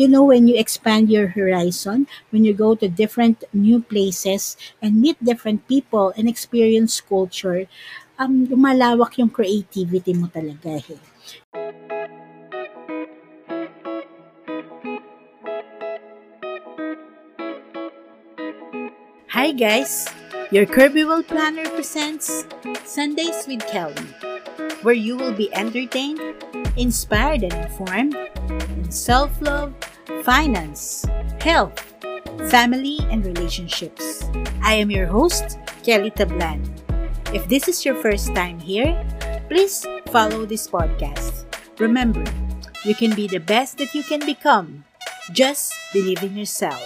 you know, when you expand your horizon, when you go to different new places and meet different people and experience culture, um, lumalawak yung creativity mo talaga eh. Hi guys! Your Kirby World Planner presents Sundays with Kelly, where you will be entertained, inspired and informed in self-love, finance, health, family, and relationships. I am your host, Kelly Tablan. If this is your first time here, please follow this podcast. Remember, you can be the best that you can become. Just believe in yourself.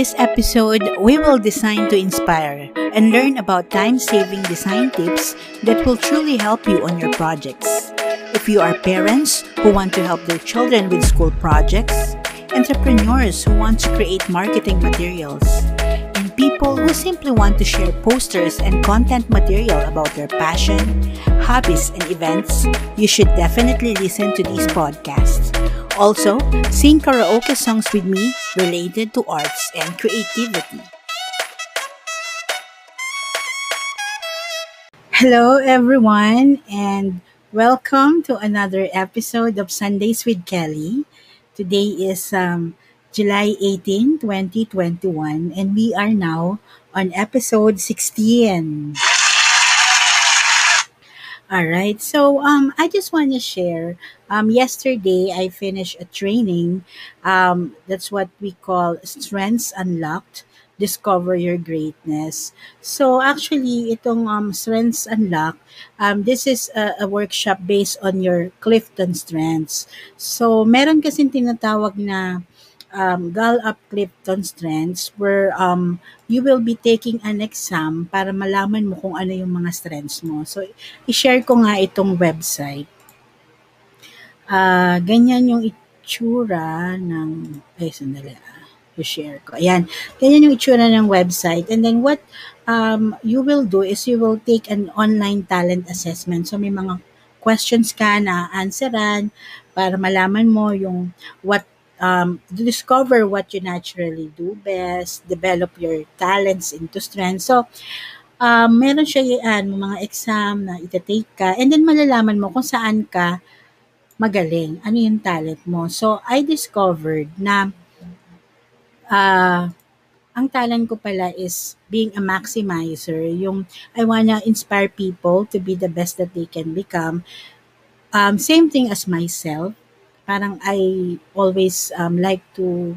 This episode, we will design to inspire and learn about time saving design tips that will truly help you on your projects. If you are parents who want to help their children with school projects, entrepreneurs who want to create marketing materials, and people who simply want to share posters and content material about their passion, hobbies, and events, you should definitely listen to these podcasts. Also, sing karaoke songs with me related to arts and creativity. Hello, everyone, and welcome to another episode of Sundays with Kelly. Today is um, July 18, 2021, and we are now on episode 16. All right. So um, I just want to share. Um, yesterday I finished a training. Um, that's what we call Strengths Unlocked. Discover your greatness. So actually, itong um, Strengths Unlocked, um, this is a, a workshop based on your Clifton Strengths. So meron kasing tinatawag na um, Gallup Clifton Strengths where um, you will be taking an exam para malaman mo kung ano yung mga strengths mo. So, i-share ko nga itong website. Uh, ganyan yung itsura ng, ay, sandali ah, i-share ko. Ayan, ganyan yung itsura ng website. And then what um, you will do is you will take an online talent assessment. So, may mga questions ka na answeran para malaman mo yung what um, discover what you naturally do best, develop your talents into strength. So, um, meron siya yan, mga exam na itatake ka, and then malalaman mo kung saan ka magaling, ano yung talent mo. So, I discovered na uh, ang talent ko pala is being a maximizer, yung I wanna inspire people to be the best that they can become. Um, same thing as myself parang I always um, like to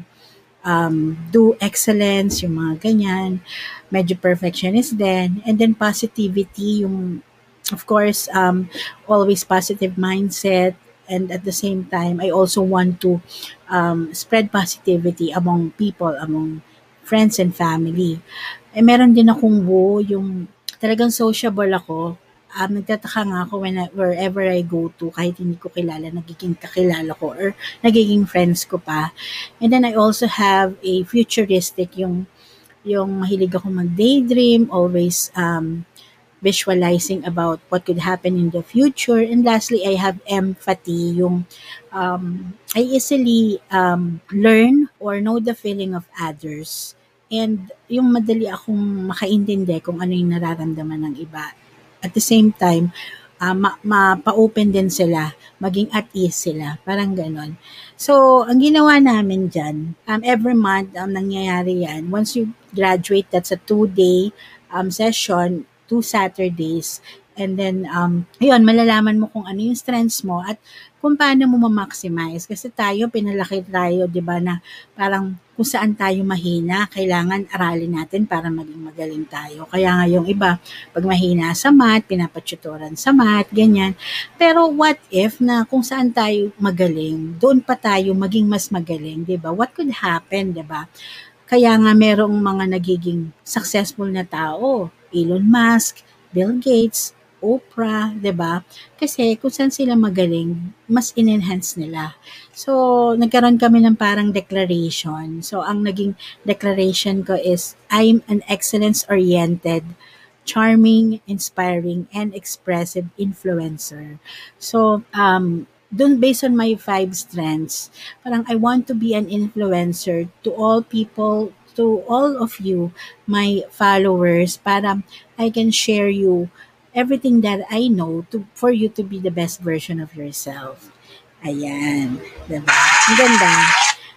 um, do excellence, yung mga ganyan. Medyo perfectionist din. And then positivity, yung of course, um, always positive mindset. And at the same time, I also want to um, spread positivity among people, among friends and family. Eh, meron din akong wo, yung talagang sociable ako um, nagtataka nga ako when I, wherever I go to, kahit hindi ko kilala, nagiging kakilala ko or nagiging friends ko pa. And then I also have a futuristic, yung, yung mahilig ako mag-daydream, always um, visualizing about what could happen in the future. And lastly, I have empathy, yung um, I easily um, learn or know the feeling of others. And yung madali akong makaintindi kung ano yung nararamdaman ng iba at the same time, uh, ma- mapa-open din sila, maging at ease sila, parang ganon. So, ang ginawa namin dyan, um, every month, um, nangyayari yan. Once you graduate, that's a two-day um, session, two Saturdays, and then, um, ayun, malalaman mo kung ano yung strengths mo at kung paano mo ma-maximize. Kasi tayo, pinalaki tayo, di ba, na parang kung saan tayo mahina, kailangan aralin natin para maging magaling tayo. Kaya nga yung iba, pag mahina sa math, pinapatutoran sa math, ganyan. Pero what if na kung saan tayo magaling, doon pa tayo maging mas magaling, di ba? What could happen, di ba? Kaya nga merong mga nagiging successful na tao, Elon Musk, Bill Gates, Oprah, 'di ba? Kasi kung saan sila magaling, mas in-enhance nila. So, nagkaroon kami ng parang declaration. So, ang naging declaration ko is I'm an excellence-oriented charming, inspiring, and expressive influencer. So, um, dun based on my five strengths, parang I want to be an influencer to all people, to all of you, my followers, para I can share you everything that I know to for you to be the best version of yourself. Ayan, diba? Ang ganda.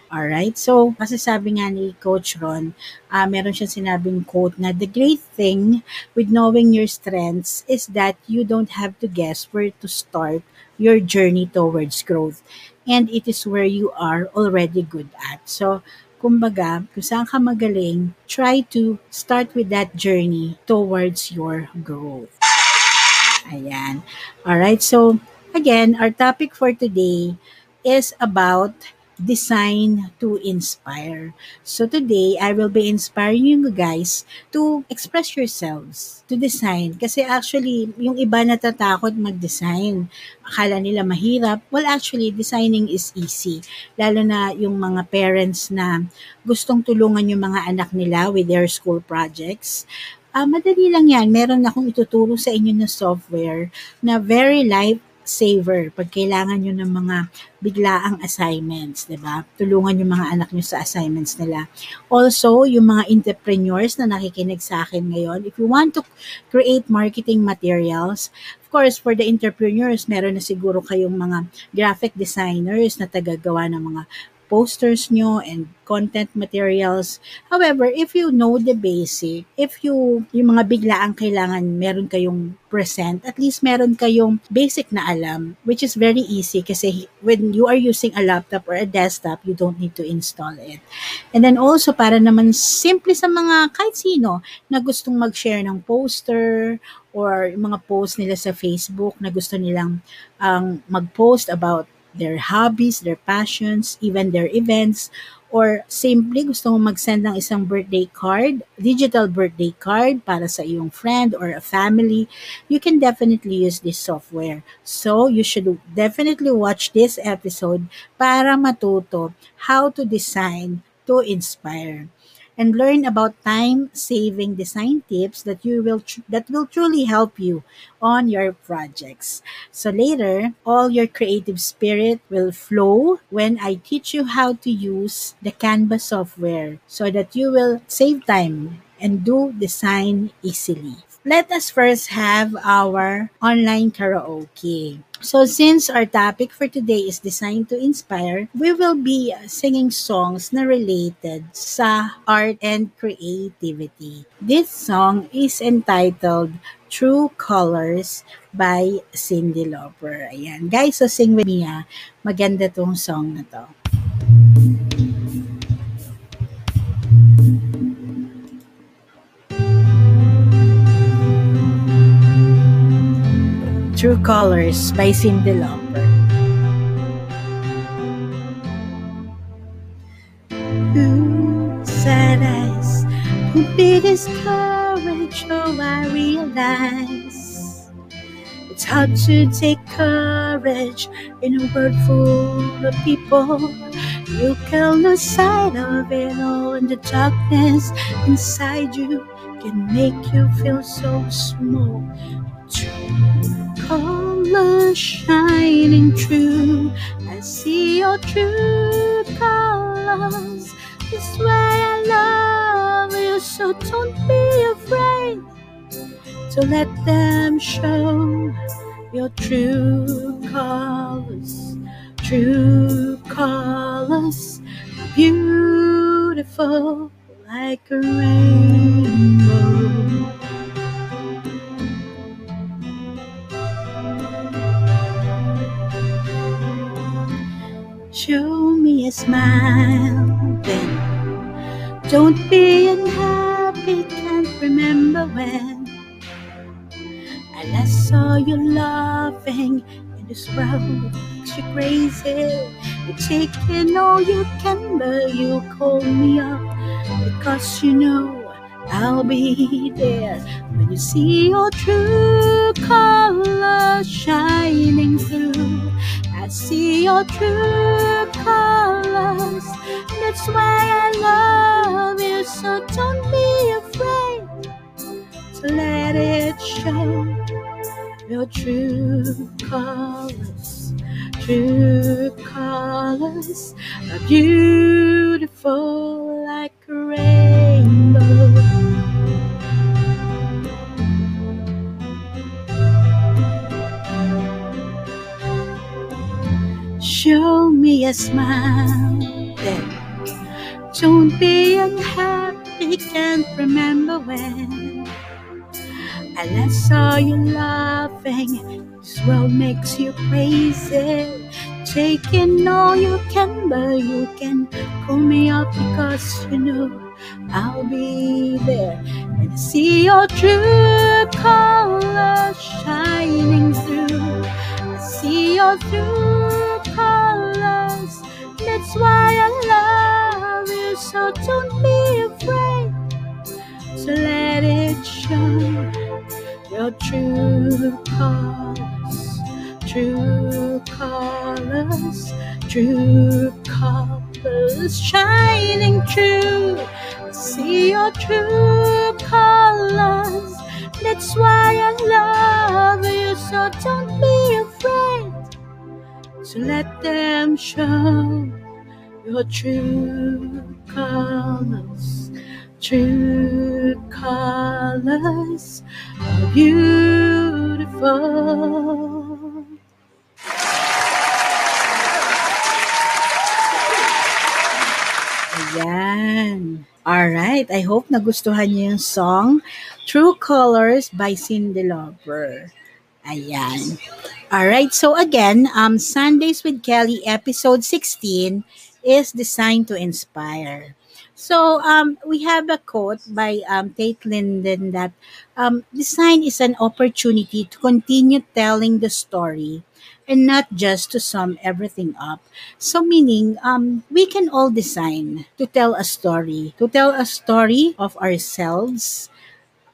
Alright, so kasi sabi nga ni Coach Ron, uh, meron siyang sinabing quote na the great thing with knowing your strengths is that you don't have to guess where to start your journey towards growth. And it is where you are already good at. So, kumbaga, kung saan ka magaling, try to start with that journey towards your growth. Ayan. Alright, so again, our topic for today is about design to inspire. So today, I will be inspiring you guys to express yourselves, to design. Kasi actually, yung iba natatakot mag-design. Akala nila mahirap. Well, actually, designing is easy. Lalo na yung mga parents na gustong tulungan yung mga anak nila with their school projects. Uh, madali lang yan. Meron akong ituturo sa inyo na software na very life saver pag kailangan nyo ng mga biglaang assignments, 'di ba? Tulungan yung mga anak nyo sa assignments nila. Also, yung mga entrepreneurs na nakikinig sa akin ngayon, if you want to create marketing materials, of course, for the entrepreneurs, meron na siguro kayong mga graphic designers na tagagawa ng mga posters nyo and content materials. However, if you know the basic, if you, yung mga bigla ang kailangan meron kayong present, at least meron kayong basic na alam, which is very easy kasi when you are using a laptop or a desktop, you don't need to install it. And then also, para naman simple sa mga kahit sino na gustong mag-share ng poster or mga post nila sa Facebook na gusto nilang um, mag-post about their hobbies, their passions, even their events, or simply gusto mo mag-send ng isang birthday card, digital birthday card para sa iyong friend or a family, you can definitely use this software. So, you should definitely watch this episode para matuto how to design to inspire and learn about time-saving design tips that you will tr- that will truly help you on your projects. So later, all your creative spirit will flow when I teach you how to use the Canva software so that you will save time and do design easily. Let us first have our online karaoke. So since our topic for today is designed to inspire, we will be singing songs na related sa art and creativity. This song is entitled True Colors by Cindy Lauper. Ayan. Guys, so sing with me ha. Maganda tong song na to. True Colors by Cindy Lauper. Sad eyes won't be discouraged, oh I realize it's hard to take courage in a world full of people. You can lose sight of it all, and the darkness inside you can make you feel so small. Colors shining true. I see your true colors. This way I love you, so don't be afraid to let them show your true colors. True colors, beautiful like a rainbow. Show me a smile, then. Don't be unhappy, can't remember when. I last saw you laughing in this world makes you crazy. You're taking all you can, but you call me up because you know I'll be there when you see your true color shining through. See your true colors. That's why I love you. So don't be afraid to let it show your true colors. True colors are beautiful like a rainbow. Show me a smile then. Don't be unhappy, can't remember when. I last saw you laughing, this world makes you crazy. Taking all you can, but you can call me up because you know I'll be there and see your true colors shining through. I see your true colors. That's why I love you. So don't be afraid to let it show your true colors. True colors. True colors shining true. See your true colors. That's why I love you. So don't be afraid to let them show your true colors. True colors are beautiful. Ayan. Alright, I hope nagustuhan niyo yung song True Colors by Cindy Lauper. Ayan. Alright, so again, um, Sundays with Kelly episode 16 is designed to inspire. So um, we have a quote by um, Tate Linden that um, design is an opportunity to continue telling the story and not just to sum everything up. So meaning um, we can all design to tell a story, to tell a story of ourselves,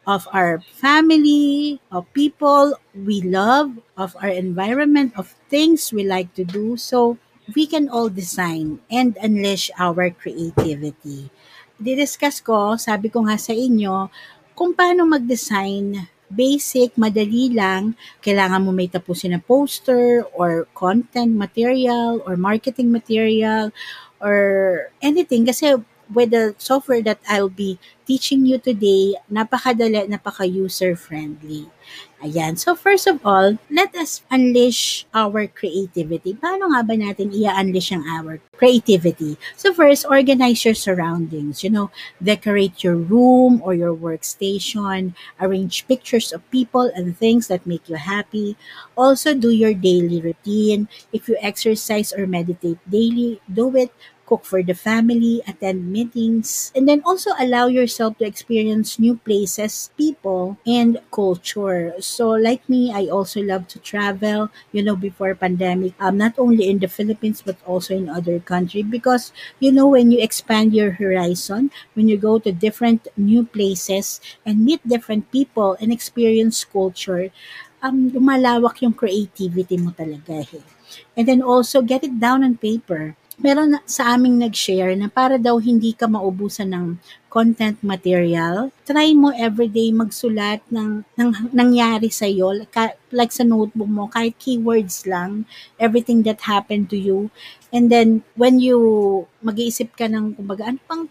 of our family, of people we love, of our environment, of things we like to do. So we can all design and unleash our creativity. Didiscuss ko, sabi ko nga sa inyo, kung paano mag-design basic, madali lang. Kailangan mo may tapusin na poster or content material or marketing material or anything. Kasi with the software that I'll be teaching you today, napakadali, napaka-user-friendly. Ayan. So first of all, let us unleash our creativity. Paano nga ba natin i-unleash ang our creativity? So first, organize your surroundings. You know, decorate your room or your workstation. Arrange pictures of people and things that make you happy. Also, do your daily routine. If you exercise or meditate daily, do it cook for the family, attend meetings, and then also allow yourself to experience new places, people, and culture. So like me, I also love to travel, you know, before pandemic, um, not only in the Philippines, but also in other countries because, you know, when you expand your horizon, when you go to different new places and meet different people and experience culture, um, lumalawak yung creativity mo talaga eh. And then also, get it down on paper meron sa aming nag-share na para daw hindi ka maubusan ng content material, try mo everyday magsulat ng, ng nangyari sa iyo, like sa notebook mo, kahit keywords lang, everything that happened to you. And then, when you mag-iisip ka ng, kumbaga, ano pang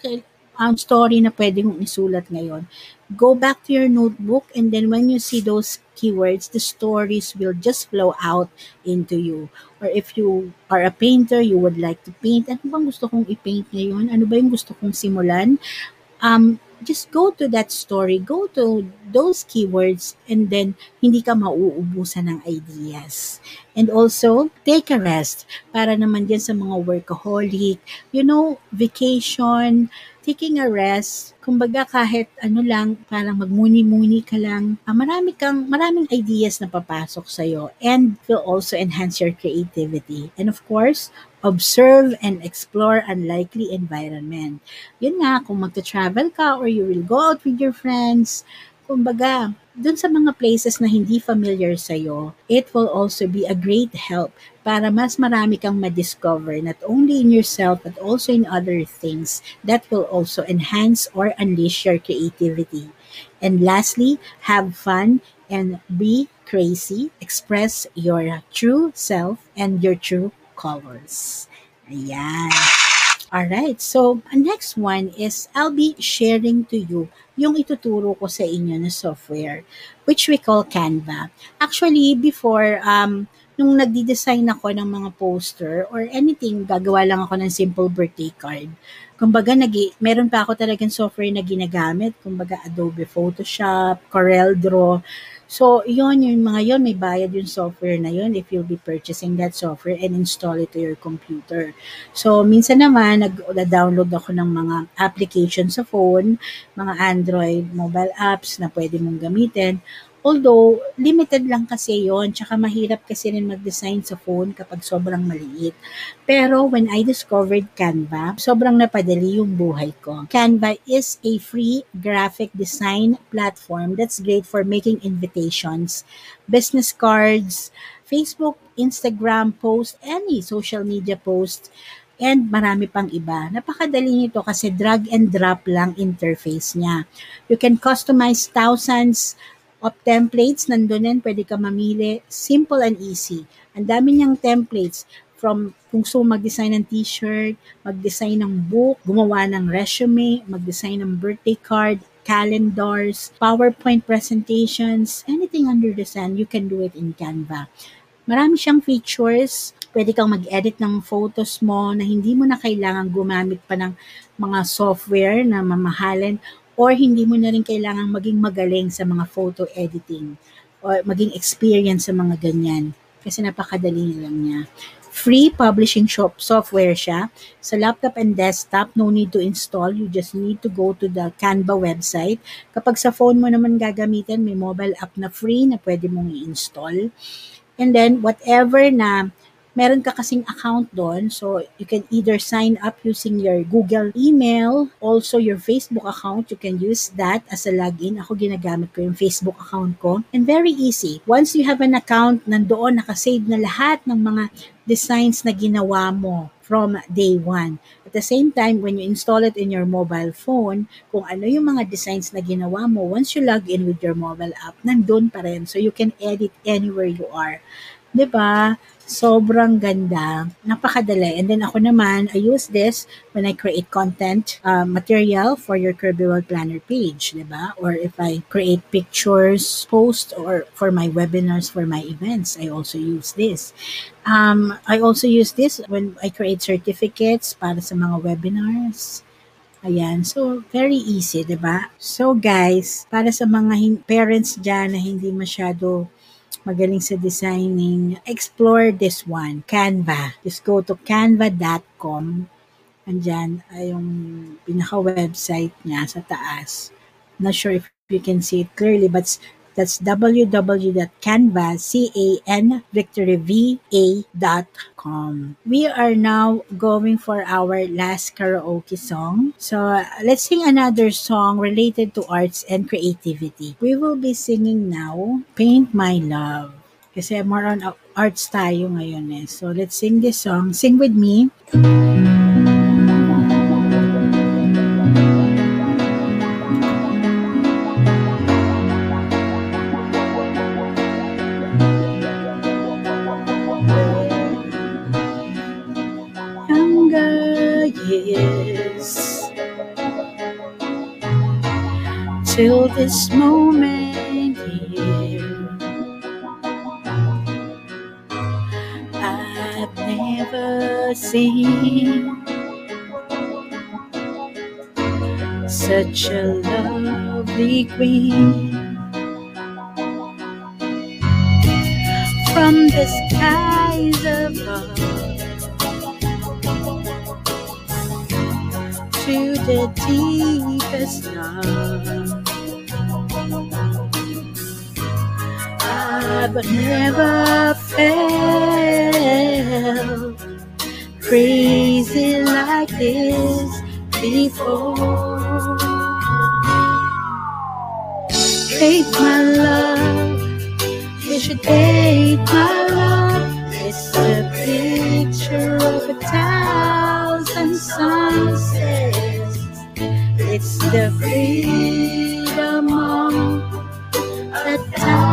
ang story na pwede mong isulat ngayon, go back to your notebook and then when you see those keywords, the stories will just flow out into you. Or if you are a painter, you would like to paint, ano bang gusto kong i-paint ngayon? Ano ba yung gusto kong simulan? Um, just go to that story, go to those keywords, and then hindi ka mauubusan ng ideas. And also, take a rest para naman din sa mga workaholic, you know, vacation, taking a rest, kumbaga kahit ano lang, parang magmuni-muni ka lang, uh, marami kang, maraming ideas na papasok sa'yo and will also enhance your creativity. And of course, observe and explore unlikely environment. Yun nga, kung magta-travel ka or you will go out with your friends, kumbaga, dun sa mga places na hindi familiar sa'yo, it will also be a great help para mas marami kang ma-discover not only in yourself but also in other things that will also enhance or unleash your creativity. And lastly, have fun and be crazy. Express your true self and your true colors. Ayan. Alright, so ang next one is I'll be sharing to you yung ituturo ko sa inyo na software which we call Canva. Actually, before, um, nung nagdi-design ako ng mga poster or anything, gagawa lang ako ng simple birthday card. Kumbaga, nag meron pa ako talagang software na ginagamit. Kumbaga, Adobe Photoshop, Corel Draw. So, yun, yung mga yun, may bayad yung software na yun if you'll be purchasing that software and install it to your computer. So, minsan naman, nag-download ako ng mga application sa phone, mga Android mobile apps na pwede mong gamitin Although, limited lang kasi yon tsaka mahirap kasi rin mag-design sa phone kapag sobrang maliit. Pero when I discovered Canva, sobrang napadali yung buhay ko. Canva is a free graphic design platform that's great for making invitations, business cards, Facebook, Instagram post, any social media post, and marami pang iba. Napakadali nito kasi drag and drop lang interface niya. You can customize thousands of templates. Nandun yan, pwede ka mamili. Simple and easy. Ang dami niyang templates from kung gusto mag-design ng t-shirt, mag-design ng book, gumawa ng resume, mag-design ng birthday card, calendars, PowerPoint presentations, anything under the sun, you can do it in Canva. Marami siyang features. Pwede kang mag-edit ng photos mo na hindi mo na kailangan gumamit pa ng mga software na mamahalin or hindi mo na rin kailangang maging magaling sa mga photo editing or maging experience sa mga ganyan kasi napakadali lang niya. Free publishing shop software siya. Sa laptop and desktop, no need to install. You just need to go to the Canva website. Kapag sa phone mo naman gagamitin, may mobile app na free na pwede mong i-install. And then, whatever na meron ka kasing account doon. So, you can either sign up using your Google email, also your Facebook account. You can use that as a login. Ako ginagamit ko yung Facebook account ko. And very easy. Once you have an account, nandoon nakasave na lahat ng mga designs na ginawa mo from day one. At the same time, when you install it in your mobile phone, kung ano yung mga designs na ginawa mo, once you log in with your mobile app, nandun pa rin. So, you can edit anywhere you are. ba? Sobrang ganda. Napakadali. And then ako naman, I use this when I create content uh, material for your Kirby World Planner page, di ba? Or if I create pictures, post, or for my webinars, for my events, I also use this. Um, I also use this when I create certificates para sa mga webinars. Ayan. So, very easy, di ba? So, guys, para sa mga parents dyan na hindi masyado magaling sa designing, explore this one, Canva. Just go to canva.com. Andyan ay yung pinaka-website niya sa taas. Not sure if you can see it clearly, but That's www.canva, C-A-N, victoryva.com. We are now going for our last karaoke song. So let's sing another song related to arts and creativity. We will be singing now, Paint My Love. Kasi more on arts tayo ngayon eh. So let's sing this song. Sing with me. Till this moment here. I've never seen such a lovely queen from the skies above to the deepest love. I've never felt crazy like this before. Take my love, you should take my love. It's a picture of a thousand sunsets. It's the freedom of a thousand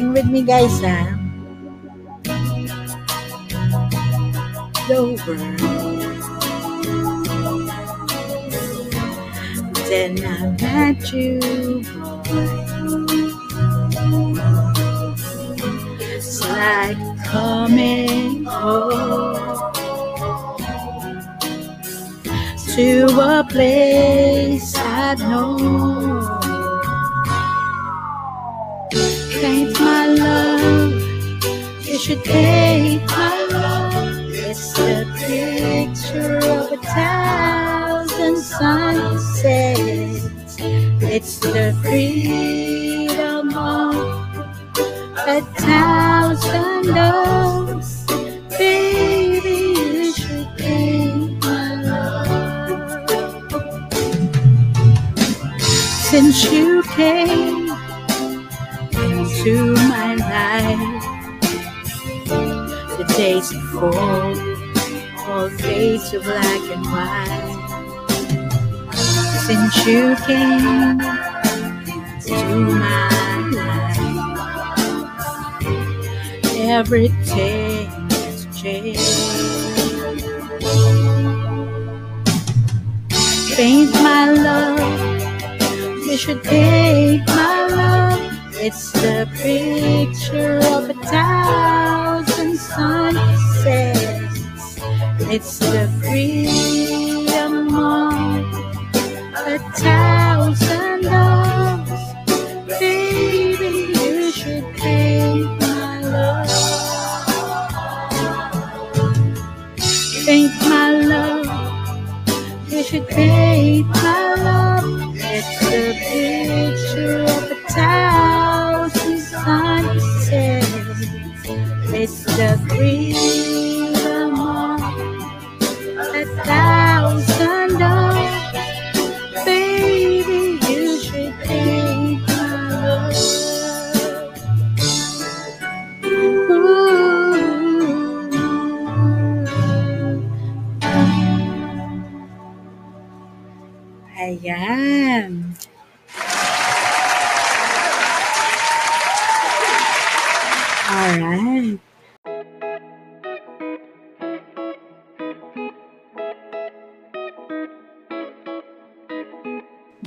Sing with me, guys, ha? World. Then I met you, boy. It's like coming home to a place I know. Thank my love, you should take my love. It's the picture of a thousand sunsets. It's the freedom of a thousand loves. Baby, you should take my love. Since you came into my life, the days before all fade to black and white. Since you came to my life, everything has changed. Paint my love, you should take my love. It's the picture of a thousand sunsets. It's the freedom of a thousand loves. Baby, you should take my love. Take my love. You should take my love. It's the picture of a thousand Sunset. It's the breeze.